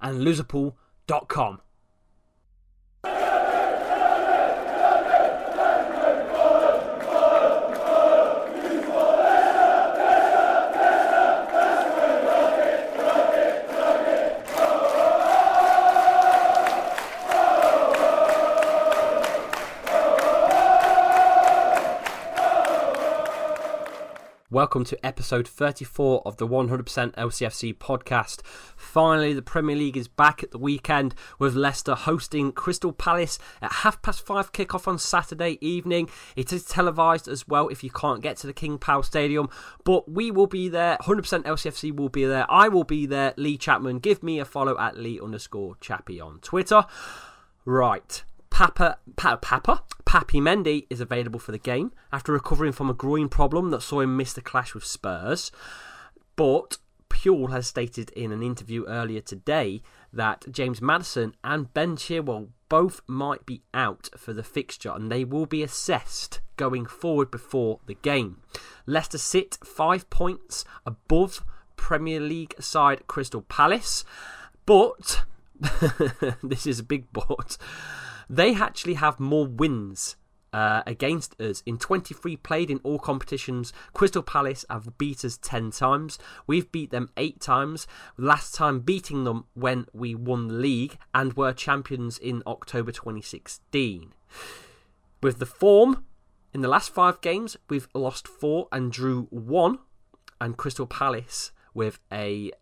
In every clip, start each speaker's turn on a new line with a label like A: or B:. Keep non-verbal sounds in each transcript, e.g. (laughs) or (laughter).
A: and Loserpool.com. Welcome to episode 34 of the 100% LCFC podcast. Finally, the Premier League is back at the weekend with Leicester hosting Crystal Palace at half past five kickoff on Saturday evening. It is televised as well if you can't get to the King Power Stadium, but we will be there. 100% LCFC will be there. I will be there. Lee Chapman, give me a follow at Lee underscore Chappy on Twitter. Right. Papa, pa, Papa, Papi Mendy is available for the game after recovering from a groin problem that saw him miss the clash with Spurs. But Puel has stated in an interview earlier today that James Maddison and Ben Chilwell both might be out for the fixture and they will be assessed going forward before the game. Leicester sit five points above Premier League side Crystal Palace, but (laughs) this is a big but. They actually have more wins uh, against us. In 23 played in all competitions, Crystal Palace have beat us 10 times. We've beat them 8 times. Last time beating them when we won the league and were champions in October 2016. With the form, in the last 5 games, we've lost 4 and drew 1. And Crystal Palace with a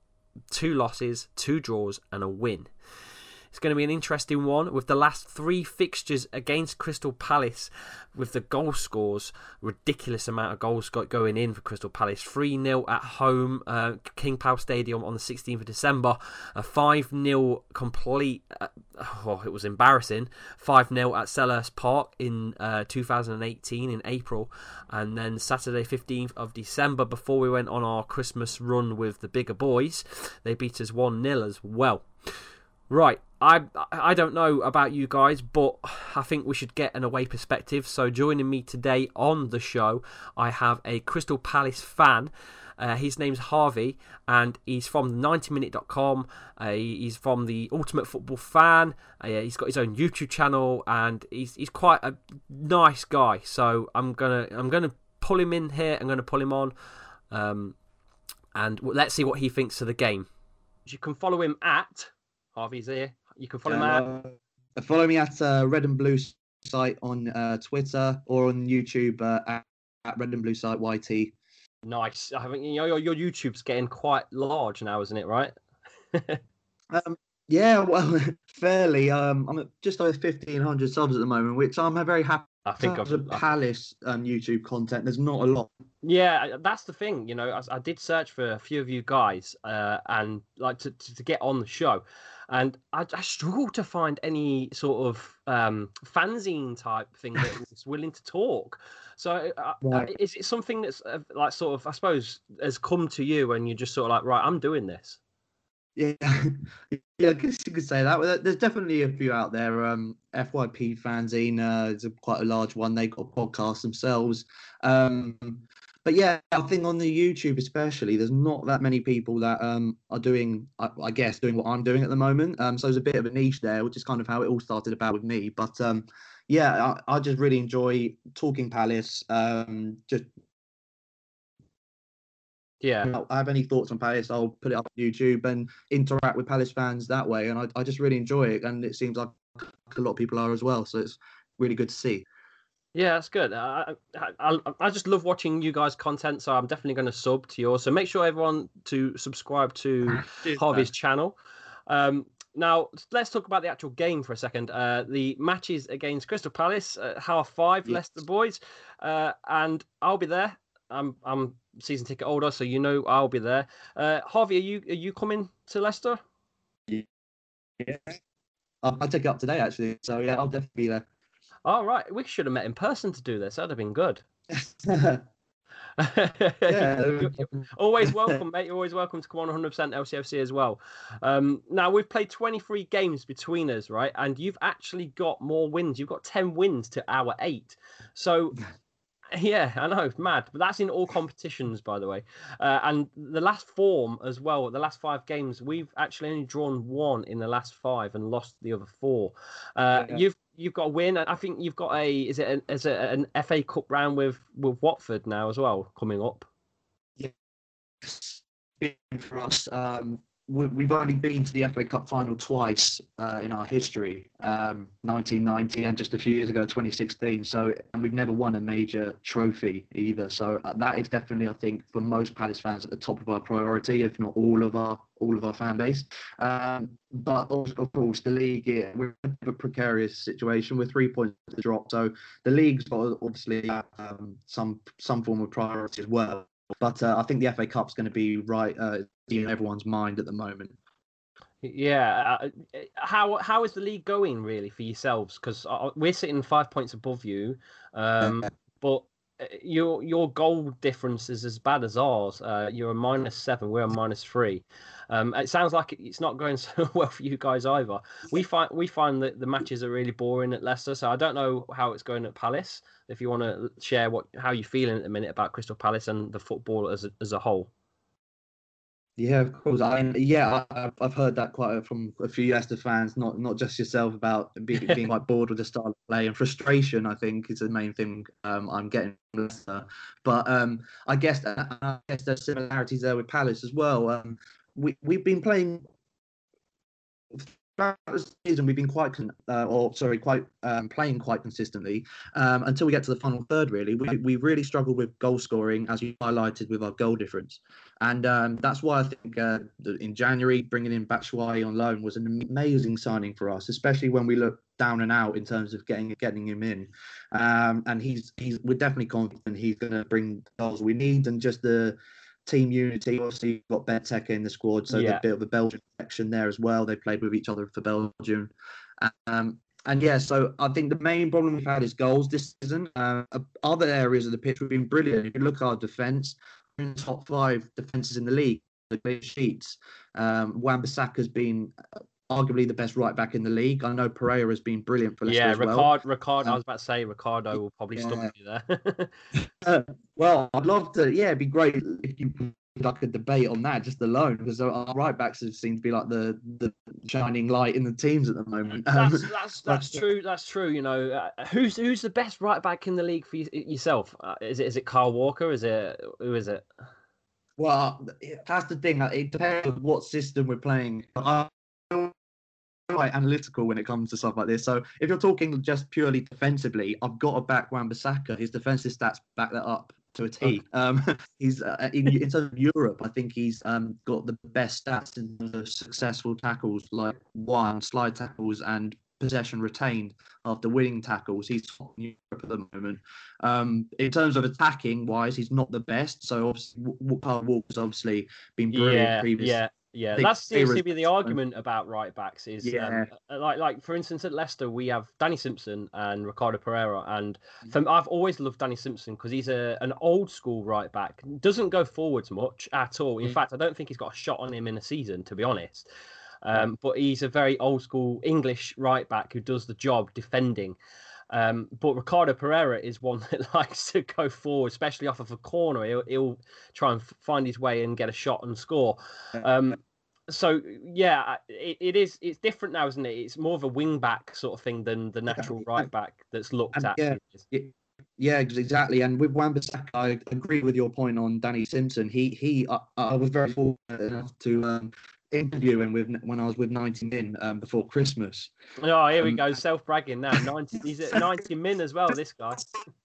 A: two losses, two draws, and a win. It's going to be an interesting one with the last three fixtures against Crystal Palace with the goal scores. Ridiculous amount of goals got going in for Crystal Palace. 3 0 at home, uh, King Power Stadium on the 16th of December. A 5 0 complete, uh, oh, it was embarrassing. 5 0 at Selhurst Park in uh, 2018 in April. And then Saturday, 15th of December, before we went on our Christmas run with the bigger boys, they beat us 1 0 as well. Right, I I don't know about you guys, but I think we should get an away perspective. So joining me today on the show, I have a Crystal Palace fan. Uh, his name's Harvey, and he's from 90minute.com. Uh, he's from the Ultimate Football Fan. Uh, he's got his own YouTube channel, and he's he's quite a nice guy. So I'm gonna I'm gonna pull him in here. I'm gonna pull him on, um, and let's see what he thinks of the game. You can follow him at Harvey's here. You can follow him
B: Uh,
A: at
B: follow me at uh, Red and Blue site on uh, Twitter or on YouTube uh, at, at Red and Blue site YT.
A: Nice. I haven't you know your, your YouTube's getting quite large now, isn't it? Right. (laughs)
B: Um, yeah, well, (laughs) fairly. Um, I'm at just over 1,500 subs at the moment, which I'm very happy.
A: I think
B: In terms
A: I've,
B: of Palace um, YouTube content, there's not a lot.
A: Yeah, that's the thing. You know, I, I did search for a few of you guys, uh, and like to, to, to get on the show, and I, I struggle to find any sort of um, fanzine type thing that (laughs) is willing to talk. So, uh,
B: Right.
A: is it something that's uh, like sort of, I suppose, has come to you, and you're just sort of like, right, I'm doing this.
B: Yeah, (laughs) yeah, I guess you could say that. There's definitely a few out there. Um, FYP fanzine uh, is a, quite a large one. They've got podcasts themselves. Um, but yeah, I think on the YouTube especially, there's not that many people that um are doing, I, I guess, doing what I'm doing at the moment. Um, so there's a bit of a niche there, which is kind of how it all started about with me. But um, yeah, I, I just really enjoy talking Palace. Um, just
A: Yeah.
B: I have any thoughts on Palace, I'll put it up on YouTube and interact with Palace fans that way. And I, I just really enjoy it. And it seems like a lot of people are as well. So it's really good to see.
A: Yeah, that's good. I, I, I, I just love watching you guys' content, so I'm definitely going to sub to yours. So make sure everyone to subscribe to (laughs) Harvey's
B: man.
A: channel. Um, now let's talk about the actual game for a second. Uh, the matches against Crystal Palace, uh, half five,
B: Yes.
A: Leicester boys, uh, and I'll be there. I'm I'm season ticket holder, so you know I'll be there. Uh, Harvey, are you are you coming to Leicester?
B: I, I took it up today actually. So yeah, I'll definitely be there.
A: All right, we should have met in person to do this. That'd have been good. (laughs)
B: yeah. (laughs)
A: Always welcome, mate. You're always welcome to come on 100% LCFC as well. Um, now we've played 23 games between us, right? And you've actually got more wins. You've got 10 wins to our eight. So, (laughs) yeah, I know, it's mad. But that's in all competitions, by the way. Uh, and the last form as well. The last five games, we've actually only drawn one in the last five and lost the other four. Uh,
B: Yeah.
A: You've you've got a win. I think you've got a is it an, is it an FA Cup round with with Watford now as well coming up.
B: Yeah, for us. Um, we've only been to the FA Cup final twice uh, in our history, um, 1990 and just a few years ago, 2016. So, and we've never won a major trophy either. So uh, that is definitely, I think, for most Palace fans, at the top of our priority, if not all of our all of our fan base. Um, but of, of course, the league, yeah, we're in a precarious situation. We're three points to drop, so the league's got obviously um, some some form of priority as well. But uh, I think the FA Cup's going to be right uh, in everyone's mind at the moment.
A: Yeah, uh, uh, how how is the league going really for yourselves? Because we're sitting five points above you, um, but uh, your your goal difference is as bad as ours. Uh, you're a minus seven, we're a minus three. Um, it sounds like it's not going (laughs) so well for you guys either. We find we find that the matches are really boring at Leicester, so I don't know how it's going at Palace. If you want to share what how you're feeling at the minute about Crystal Palace and the football as a, as a whole.
B: Yeah, of course. I mean, yeah, I've heard that quite from a few Leicester fans, not not just yourself, about being, (laughs) being quite bored with the style of play and frustration. I think is the main thing um, I'm getting from Leicester. But um, I guess I guess there's similarities there with Palace as well. Um, we we've been playing throughout the season. We've been quite, con- uh, or sorry, quite um, playing quite consistently um, until we get to the final third. Really, we we really struggled with goal scoring, as you highlighted with our goal difference. And um, that's why I think uh, in January, bringing in Batshuayi on loan was an amazing signing for us, especially when we look down and out in terms of getting getting him in. Um, and he's he's we're definitely confident he's going to bring the goals we need and just the team unity. Obviously, you've got Benteke in the squad, so
A: Yeah.
B: a bit of a Belgian connection there as well. They played with each other for Belgium. Um, and yeah, so I think the main problem we've had is goals this season. Uh, other areas of the pitch have been brilliant. If you look at our defence, we're in the top five defences in the league. The clean sheets. Um, Wan-Bissaka's been arguably the best right back in the league. I know Pereira has been brilliant for Leicester
A: yeah,
B: as well.
A: Ricardo, Ricardo. I
B: Um,
A: was about to say Ricardo will probably
B: yeah.
A: stump you there.
B: Uh, (laughs) (laughs) well, I'd love to. Yeah, it'd be great if you could like a debate on that just alone because our right backs have seemed to be like the the shining light in the teams at the moment. Um,
A: that's that's (laughs) that's true. That's true. You know, uh, who's who's the best right back in the league for yourself? Uh, is it is it Carl Walker? Is it who is it?
B: Well, that's the thing. It depends on what system we're playing. I'm quite analytical when it comes to stuff like this. So if you're talking just purely defensively, I've got to back Wan-Bissaka. His defensive stats back that up to a T. Um, (laughs) he's uh, in, in terms of Europe. I think he's um, got the best stats in of successful tackles, like one slide tackles and possession retained after winning tackles. He's top in Europe at the moment. Um, in terms of attacking wise, he's not the best. So obviously, Carl Walker's obviously been brilliant
A: Yeah,
B: previously.
A: yeah, yeah.
B: think
A: That seems to be the argument about right backs. Is
B: Yeah.
A: um, like like for instance at Leicester we have Danny Simpson and Ricardo Pereira, and
B: Mm.
A: for, I've always loved Danny Simpson because he's a an old school right back. Doesn't go forwards much at all. In
B: Mm.
A: fact, I don't think he's got a shot on him in a season, to be honest. Um, but he's a very old school English right back who does the job defending. Um, but Ricardo Pereira is one (laughs) that likes to go forward, especially off of a corner. He'll, he'll try and find his way and get a shot and score. Um, so yeah, it, it is. It's different now, isn't it? It's more of a wing back sort of thing than the natural right back that's looked
B: and
A: at.
B: yeah, yeah, exactly. And with Wan-Bissaka, I agree with your point on Danny Simpson. He he, I, I was very fortunate enough to um, interview him with when I was with 90 Min um, before Christmas.
A: Oh, here we
B: Um,
A: go, self bragging now. Ninety, he's at ninety min as well. This guy.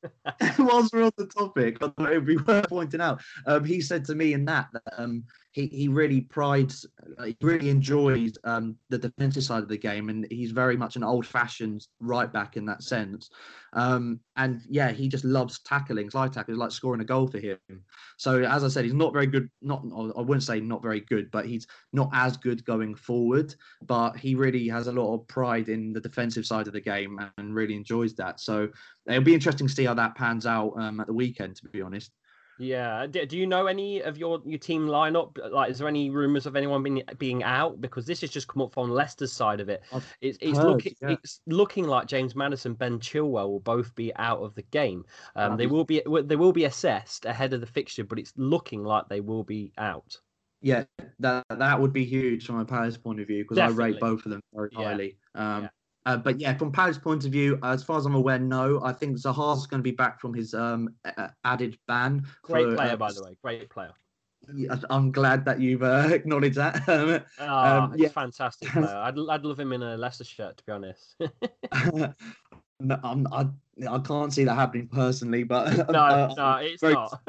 A: (laughs)
B: Whilst we're on the topic, I thought it'd be worth pointing out. Um, he said to me in that that um, he he really prides, he really enjoys um, the defensive side of the game, and he's very much an old-fashioned right back in that sense. Um, and yeah, he just loves tackling, slide tackles, like scoring a goal for him. So as I said, he's not very good. Not I wouldn't say not very good, but he's not as good going forward. But he really has a lot of pride in the defensive side of the game and really enjoys that. So it'll be interesting to see how that pans out um, at the weekend. To be honest.
A: Yeah. Do, you know any of your, your team lineup? Like, is there any rumours of anyone being being out? Because this has just come up on Leicester's side of it.
B: I've
A: It's it's
B: heard,
A: looking
B: yeah.
A: it's looking like James Maddison, Ben Chilwell will both be out of the game. Um, they will be they will be assessed ahead of the fixture, but it's looking like they will be out.
B: Yeah, that that would be huge from a Palace point of view because I rate both of them very
A: Yeah,
B: highly. Um,
A: yeah.
B: Uh, but yeah, from Palace point of view, as far as I'm aware, no. I think Zaha's going to be back from his um, a- added ban.
A: Great
B: for,
A: player,
B: uh,
A: by the way. Great player.
B: I'm glad that you've uh, (laughs) acknowledged that. (laughs) Um,
A: Ah,
B: Um, yeah.
A: fantastic (laughs) player. I'd I'd love him in a Leicester shirt, to be honest.
B: no, I'm, I I can't see that happening personally, but
A: no,
B: uh,
A: no, it's not.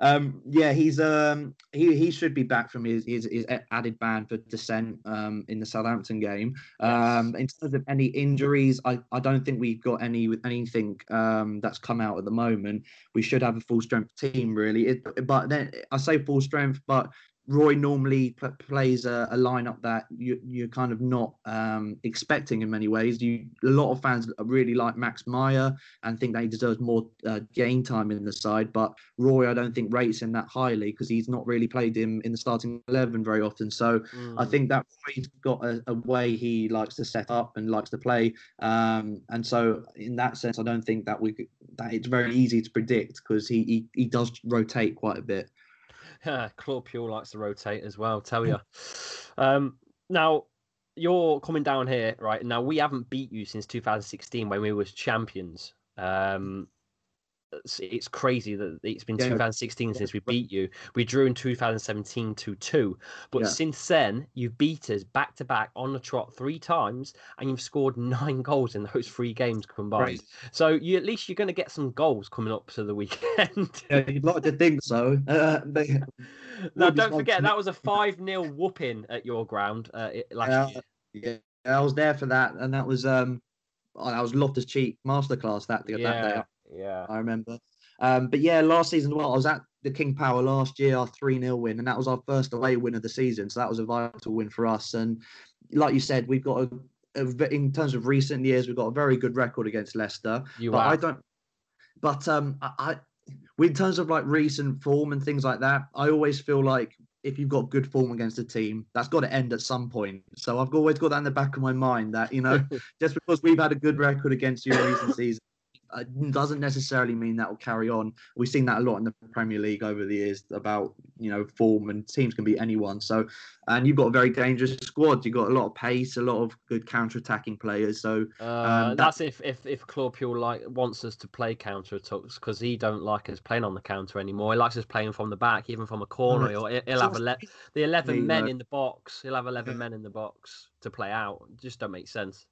B: Um, yeah, he's um he he should be back from his his, his added ban for dissent um in the Southampton game. Um, in terms of any injuries, I, I don't think we've got any with anything um that's come out at the moment. We should have a full strength team really. It, but then I say full strength, but Roy normally pl- plays a, a lineup that you, you're kind of not um, expecting in many ways. You a lot of fans really like Max Meyer and think that he deserves more uh, game time in the side. But Roy, I don't think rates him that highly because he's not really played him in the starting eleven very often. So I
A: Mm.
B: think that Roy's got a, a way he likes to set up and likes to play. Um, and so in that sense, I don't think that we could, that it's very easy to predict because he, he he does rotate quite a bit. (laughs)
A: Claude Puel likes to rotate as well. Tell you. Um, now you're coming down here, right? Now we haven't beat you since 2016 when we were champions. Um, it's, it's crazy that it's been
B: Yeah.
A: 2016 since we beat you. We drew in 2017 to two, but
B: Yeah.
A: since then you've beat us back to back on the trot three times, and you've scored (laughs) nine goals in those three games combined. So you at least you're going to get some goals coming up to the weekend. (laughs)
B: Yeah, you'd like to think so. (laughs) Uh, but,
A: Now, don't forget that was a five 0 whooping at your ground uh, last year.
B: yeah, I was there for that, and that was um, oh, that was Loftus Cheek masterclass that that day.
A: Yeah.
B: I remember. Um, but yeah, last season, well, I was at the King Power last year, our 3 0 win, and that was our first away win of the season. So that was a vital win for us. And like you said, we've got a, a in terms of recent years, we've got a very good record against Leicester.
A: You
B: but I don't, but um, I, I, in terms of like recent form and things like that, I always feel like if you've got good form against a team, that's got to end at some point. So I've always got that in the back of my mind that, you know, (laughs) just because we've had a good record against you in recent seasons uh, doesn't necessarily mean that will carry on. We've seen that a lot in the Premier League over the years about you know form and teams can be anyone. So, and you've got a very dangerous squad. You've got a lot of pace, a lot of good counter-attacking players. So
A: Uh,
B: that-
A: that's if if if Claude Puel like wants us to play counter attacks because he don't like us playing on the counter anymore. He likes us playing from the back, even from a corner. Or he'll have ele- the eleven men
B: know.
A: in the box. He'll have eleven
B: Yeah.
A: men in the box to play out. It just don't make sense.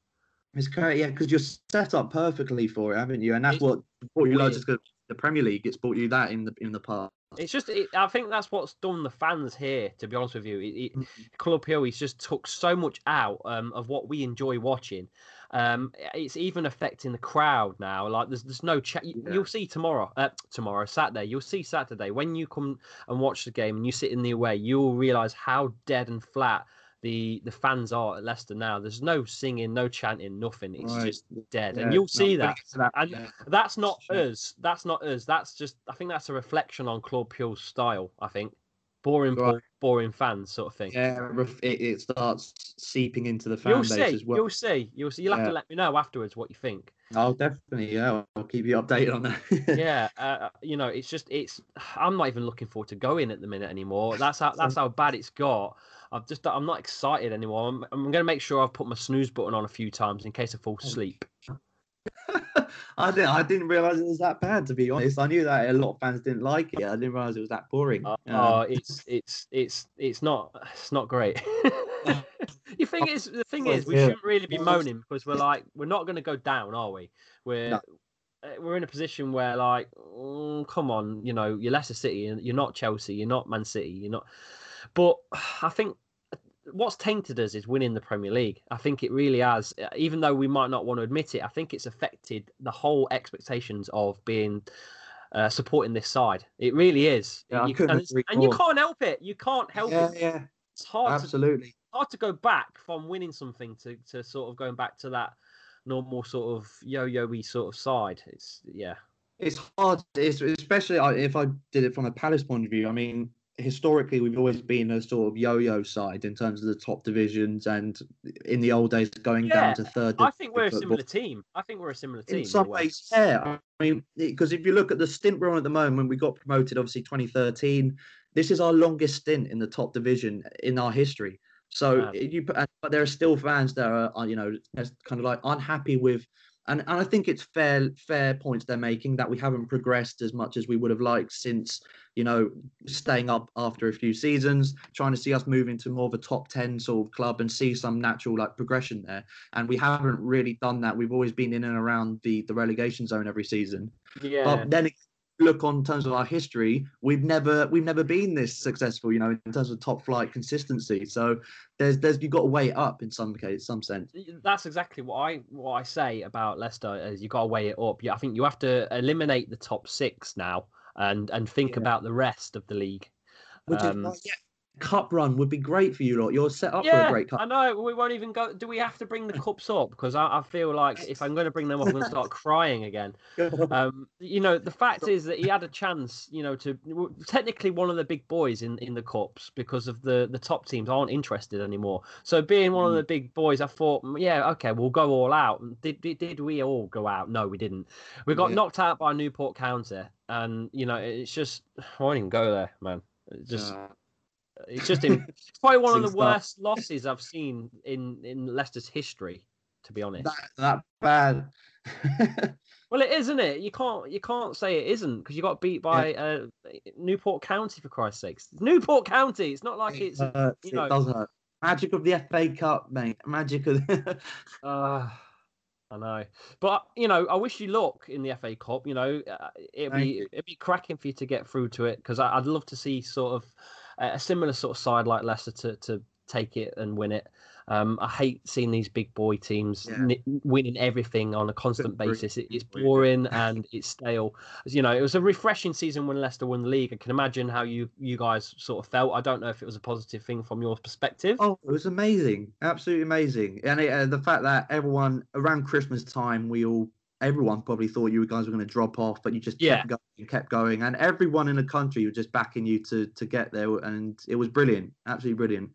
B: It's correct, yeah, because you're set up perfectly for it, haven't you? And that's
A: It's
B: what brought you loads of the Premier League. It's brought you that in the in the past.
A: It's just, it, I think that's what's done the fans here. To be honest with you, it, it,
B: Mm.
A: Claude Puel, he's just took so much out um, of what we enjoy watching. Um, it's even affecting the crowd now. Like there's there's no chat.
B: Yeah.
A: You'll see tomorrow, uh, tomorrow Saturday. You'll see Saturday when you come and watch the game and you sit in the away. You'll realise how dead and flat the the fans are at Leicester now. There's no singing, no chanting, nothing. It's
B: Right.
A: just dead,
B: Yeah,
A: and you'll see that.
B: that,
A: And
B: yeah.
A: that's not
B: Sure.
A: us. That's not us. That's just. I think that's a reflection on Claude Puel's style. I think, boring,
B: Right.
A: boring fans sort of thing.
B: Yeah, it, it starts seeping into the fan
A: You'll
B: base
A: see.
B: as well.
A: You'll see. You'll see. You'll have
B: Yeah.
A: to let me know afterwards what you think.
B: I'll definitely, yeah, I'll keep you updated on that. (laughs)
A: yeah, uh, you know, it's just it's. I'm not even looking forward to going at the minute anymore. That's how that's (laughs) how bad it's got. I've just I'm not excited anymore. I'm, I'm going to make sure I've put my snooze button on a few times in case I fall
B: Oh,
A: asleep. (laughs)
B: I didn't, I didn't realize it was that bad. To be honest, I knew that a lot of fans didn't like it. I didn't realize it was that boring.
A: Uh,
B: Um,
A: oh, it's it's it's it's not it's not great. (laughs) you think it's the thing is we shouldn't really be moaning because we're like we're not going to go down, are we? We're
B: No.
A: uh, we're in a position where like mm, come on, you know, you're Leicester City and you're not Chelsea, you're not Man City, you're not. But I think what's tainted us is winning the Premier League. I think it really has, uh, even though we might not want to admit it. I think it's affected the whole expectations of being uh, supporting this side. It really is.
B: Yeah, I
A: You- and, and you can't help it. You can't help
B: yeah,
A: it.
B: yeah,
A: It's hard to
B: absolutely.
A: hard to go back from winning something to, to sort of going back to that normal sort of yo-yo-y sort of side. It's yeah.
B: It's hard, it's, especially if I did it from a Palace point of view. I mean, historically, we've always been a sort of yo-yo side in terms of the top divisions, and in the old days, going
A: Yeah,
B: down to third.
A: I think we're a similar team. I think we're a similar team.
B: In some ways, yeah. I mean, because if you look at the stint we're on at the moment, when we got promoted, obviously 2013, this is our longest stint in the top division in our history. So
A: Man.
B: you, but there are still fans that are, are, you know, kind of like unhappy with, and, and I think it's fair fair points they're making that we haven't progressed as much as we would have liked since, you know, staying up after a few seasons, trying to see us move into more of a top ten sort of club and see some natural like progression there. And we haven't really done that. We've always been in and around the the relegation zone every season.
A: Yeah.
B: But then look on terms of our history, we've never we've never been this successful, you know, in terms of top flight consistency. So there's there's you've got to weigh it up in some case, some sense.
A: that's exactly what I what I say about Leicester is you've got to weigh it up. Yeah, I think you have to eliminate the top six now and and think
B: Yeah.
A: about the rest of the league.
B: Which
A: Um,
B: is cup run would be great for you lot. You're set up for a great cup.
A: I know. We won't even go. Do we have to bring the cups up? Because I, I feel like if I'm going to bring them up, I'm going to start crying again. (laughs) Um, you know, the fact is that he had a chance. You know, to technically one of the big boys in, in the cups because of the the top teams aren't interested anymore. So being one of
B: Mm.
A: the big boys, I thought, "Mm, yeah, okay, we'll go all out. Did did, did we all go out? No, we didn't. We got
B: Yeah.
A: knocked out by Newport County, and you know, it's just (sighs) I won't even go there, man. It's just
B: Uh,
A: it's just in, it's probably one of the worst losses I've seen in in Leicester's history, to be honest.
B: that that bad. (laughs)
A: Well, it isn't it? You can't you can't say it isn't because you got beat by uh, Newport County for Christ's sakes. It's Newport County. It's not like it's
B: it hurts,
A: you
B: it does hurt. Magic of the FA Cup, mate. Magic of.
A: Uh, (laughs) I know, but you know, I wish you luck in the FA Cup. You know, uh, it'd
B: Thank
A: be
B: you.
A: it'd be cracking for you to get through to it because I'd love to see sort of a similar sort of side like Leicester to to take it and win it. Um, I hate seeing these big boy teams
B: Yeah.
A: ni- winning everything on a constant basis. It, it's boring and it's stale. You know, it was a refreshing season when Leicester won the league. I can imagine how you you guys sort of felt. I don't know if it was a positive thing from your perspective.
B: Oh, it was amazing, absolutely amazing, and it, uh, the fact that everyone around Christmas time, we all, everyone probably thought you guys were going to drop off, but you just
A: Yeah.
B: kept going, kept going, and everyone in the country was just backing you to to get there, and it was brilliant, absolutely brilliant.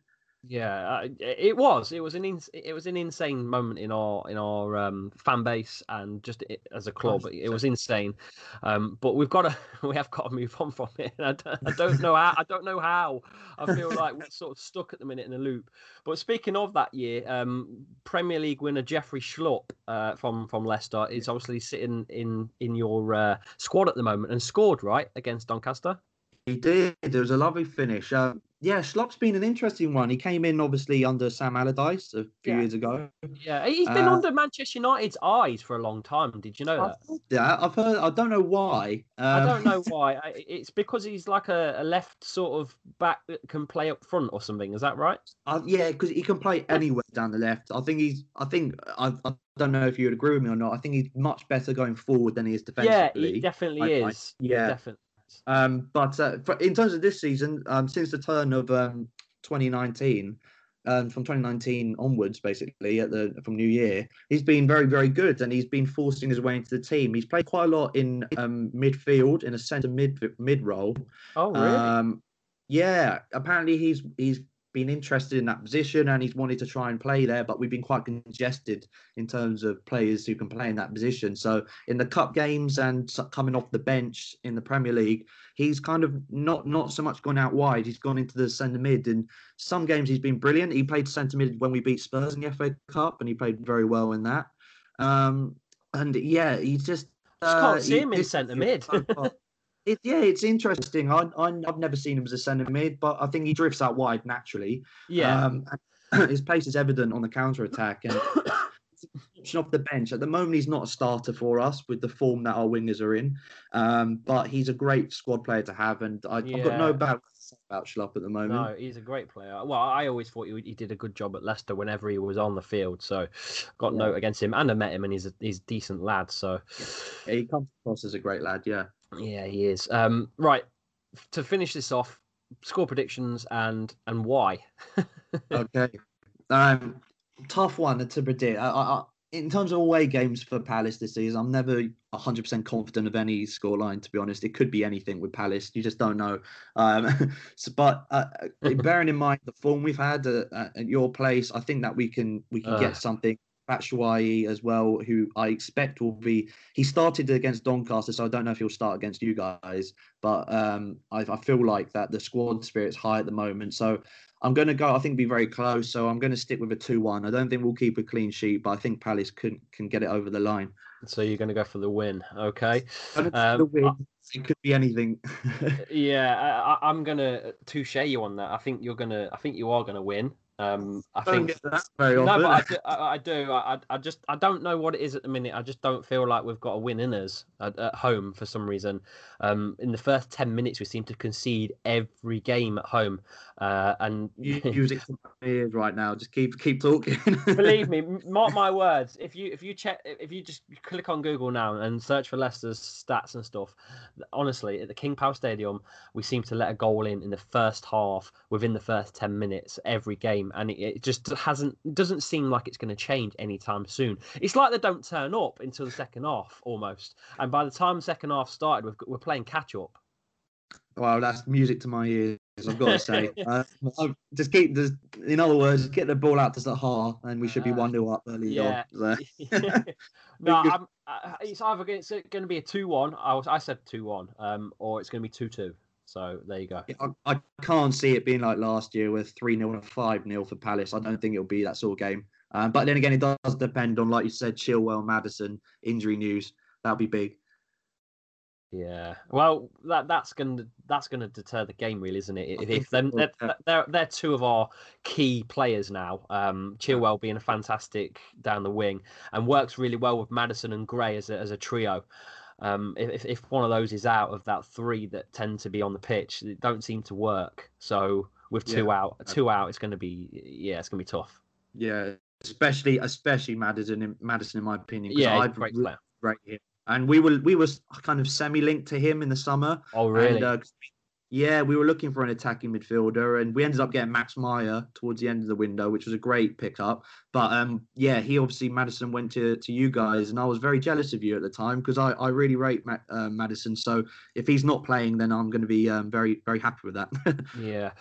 A: Yeah, uh, it was. It was an ins- it was an insane moment in our in our um, fan base and just i as a club. It was insane. Um, but we've got to (laughs) we have got to move on from it. I don't, I don't know how. I don't know how. I feel like we're sort of stuck at the minute in a loop. But speaking of that year, um, Premier League winner Jeffrey Schlupp uh, from from Leicester is obviously sitting in in your uh, squad at the moment and scored right against Doncaster.
B: He did. It was a lovely finish. Um, yeah, Schlupp's been an interesting one. He came in obviously under Sam Allardyce a few
A: Yeah.
B: years ago.
A: Yeah, he's been
B: Uh,
A: under Manchester United's eyes for a long time. Did you know that?
B: Heard. I've heard. I don't know why.
A: I
B: Um,
A: don't know (laughs) why. It's because he's like a, a left sort of back that can play up front or something. Is that right?
B: Uh, yeah, because he can play anywhere down the left. I think he's. I think I, I don't know if you would agree with me or not. I think he's much better going forward than he is defensively.
A: Yeah, he definitely
B: I- I-
A: is.
B: yeah.
A: definitely.
B: Um, but uh, for, in terms of this season, um, since the turn of um, 2019, um, from 2019 onwards, basically at the from New Year, he's been very, very good, and he's been forcing his way into the team. He's played quite a lot in um, midfield in a centre mid mid role.
A: Oh, really?
B: Um, Yeah, apparently he's he's been interested in that position and he's wanted to try and play there, but we've been quite congested in terms of players who can play in that position. So in the cup games and coming off the bench in the Premier League, he's kind of not not so much gone out wide. He's gone into the centre mid. And some games he's been brilliant. He played centre mid when we beat Spurs in the FA Cup, and he played very well in that. Um, and yeah, he just.
A: Uh, can't see him in centre mid.
B: It, yeah, it's interesting. I, I have never seen him as a centre mid, but I think he drifts out wide naturally.
A: Yeah,
B: um, (coughs) his pace is evident on the counter attack and option off the bench. At the moment, he's not a starter for us with the form that our wingers are in, um, but he's a great squad player to have, and I, have got no bad about Schlupp at the moment.
A: No, he's a great player. Well, I always thought he, he did a good job at Leicester whenever he was on the field. So, got yeah. note against him, and I met him, and he's a he's a decent lad. So,
B: yeah, he comes across as a great lad. Yeah.
A: Yeah, he is. Um, right to finish this off, score predictions and and why. (laughs)
B: okay, um, tough one to predict. I, I, in terms of away games for Palace this season, I'm never 100% confident of any scoreline. To be honest, it could be anything with Palace. You just don't know. Um, (laughs) so, but uh, uh bearing in mind the form we've had uh, uh, at your place, I think that we can we can uh. get something Batshuayi as well, who I expect will be. He started against Doncaster, so I don't know if he'll start against you guys. But um, I, I, feel like that the squad spirit's high at the moment. So I'm going to go. I think be very close. So I'm going to stick with a two-one. I don't think we'll keep a clean sheet, but I think Palace can can get it over the line.
A: So you're going to go for the win, okay?
B: Um, the win. It could be anything.
A: yeah, I, am gonna touche you on that. I think you're gonna. I think you are gonna win. Um, I
B: don't
A: think
B: that very often.
A: No, but I (laughs) do, I, I do. I, I, just I don't know what it is at the minute. I just don't feel like we've got a win in us at, at home for some reason. Um, in the first ten minutes, we seem to concede every game at home, uh, and
B: you (laughs) use it ears right now. Just keep keep talking. (laughs)
A: believe me, mark my words. If you if you check if you just click on Google now and search for Leicester's stats and stuff, honestly, at the King Power Stadium, we seem to let a goal in in the first half within the first ten minutes every game and it, it just hasn't doesn't seem like it's going to change anytime soon. It's like they don't turn up until the second half almost, and by the time the second half started, we've, we're playing catch up.
B: Well, that's music to my ears. I've got to say, (laughs) uh, just keep just, in other words, get the ball out to Zaha, and we should be uh, one 0 up early
A: yeah. on. (laughs) no, I'm, uh, it's either going to be a two-one. I, was, I said two-one, um, or it's going to be two-two. So there you go.
B: I, I can't see it being like last year with 3 0 and 5 0 for Palace. I don't think it'll be that sort of game. Um, but then again, it does depend on, like you said, Chilwell, Maddison, injury news. That'll be big.
A: Yeah, well, that that's gonna that's gonna deter the game, really, isn't it? If, if them, they're, they're, they're two of our key players now. Um, Chilwell being a fantastic down the wing and works really well with Maddison and Gray as a, as a trio. Um, if, if one of those is out of that three that tend to be on the pitch, it don't seem to work. So with two yeah. out, two out, it's going to be yeah, it's going to be tough.
B: Yeah, especially especially Maddison, in, Maddison in my opinion.
A: Yeah, I'd great player.
B: Right here. And we were we were kind of semi linked to him in the summer.
A: Oh really? And, uh,
B: yeah, we were looking for an attacking midfielder, and we ended up getting Max Meyer towards the end of the window, which was a great pickup. But um, yeah, he obviously Maddison went to to you guys, and I was very jealous of you at the time because I, I really rate Matt, uh, Maddison. So if he's not playing, then I'm going to be um, very very happy with that. (laughs)
A: yeah.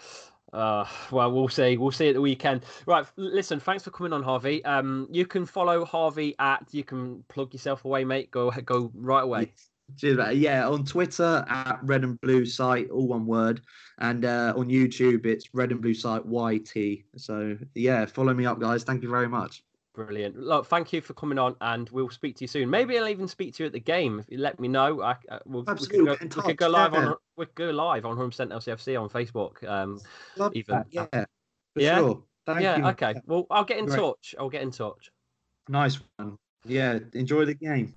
A: Uh, well, we'll see. We'll see at the weekend. Right. Listen, thanks for coming on, Harvey. Um, you can follow Harvey at. You can plug yourself away, mate. Go go right away.
B: Cheers, mate. Yeah, on Twitter at Red and Blue Site, all one word, and uh, on YouTube it's Red and Blue Site YT. So yeah, follow me up, guys. Thank you very much.
A: Brilliant. Look, thank you for coming on, and we'll speak to you soon. Maybe I'll even speak to you at the game if you let me know. I, uh, we'll,
B: Absolutely.
A: We could, go, we could go live yeah. on we could go live on 100% LCFC on Facebook. Um,
B: Love even that. yeah,
A: yeah,
B: sure.
A: yeah. You. Okay. Well, I'll get in Great. touch. I'll get in touch.
B: Nice one. Yeah. Enjoy the game.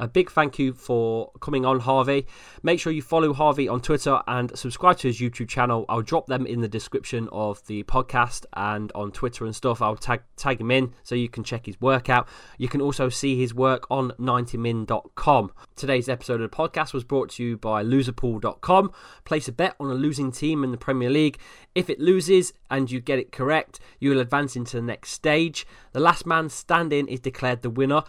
A: A big thank you for coming on, Harvey. Make sure you follow Harvey on Twitter and subscribe to his YouTube channel. I'll drop them in the description of the podcast and on Twitter and stuff. I'll tag tag him in so you can check his work out. You can also see his work on 90min.com. Today's episode of the podcast was brought to you by loserpool.com. Place a bet on a losing team in the Premier League. If it loses and you get it correct, you will advance into the next stage. The last man standing is declared the winner.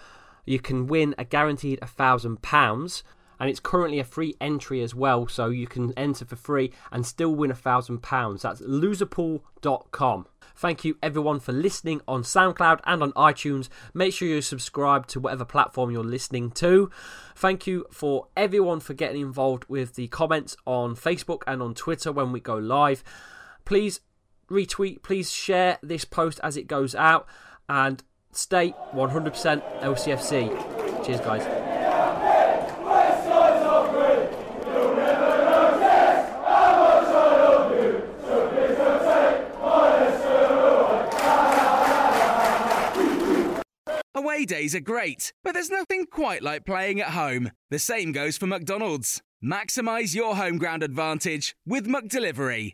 A: You can win a guaranteed £1,000. and it's currently a free entry as well, so you can enter for free and still win a thousand pounds. That's loserpool.com. Thank you everyone for listening on SoundCloud and on iTunes. Make sure you subscribe to whatever platform you're listening to. Thank you for everyone for getting involved with the comments on Facebook and on Twitter when we go live. Please retweet, please share this post as it goes out, and stay 100% LCFC. Cheers, guys.
C: Away days are great, but there's nothing quite like playing at home. The same goes for McDonald's. Maximise your home ground advantage with McDelivery.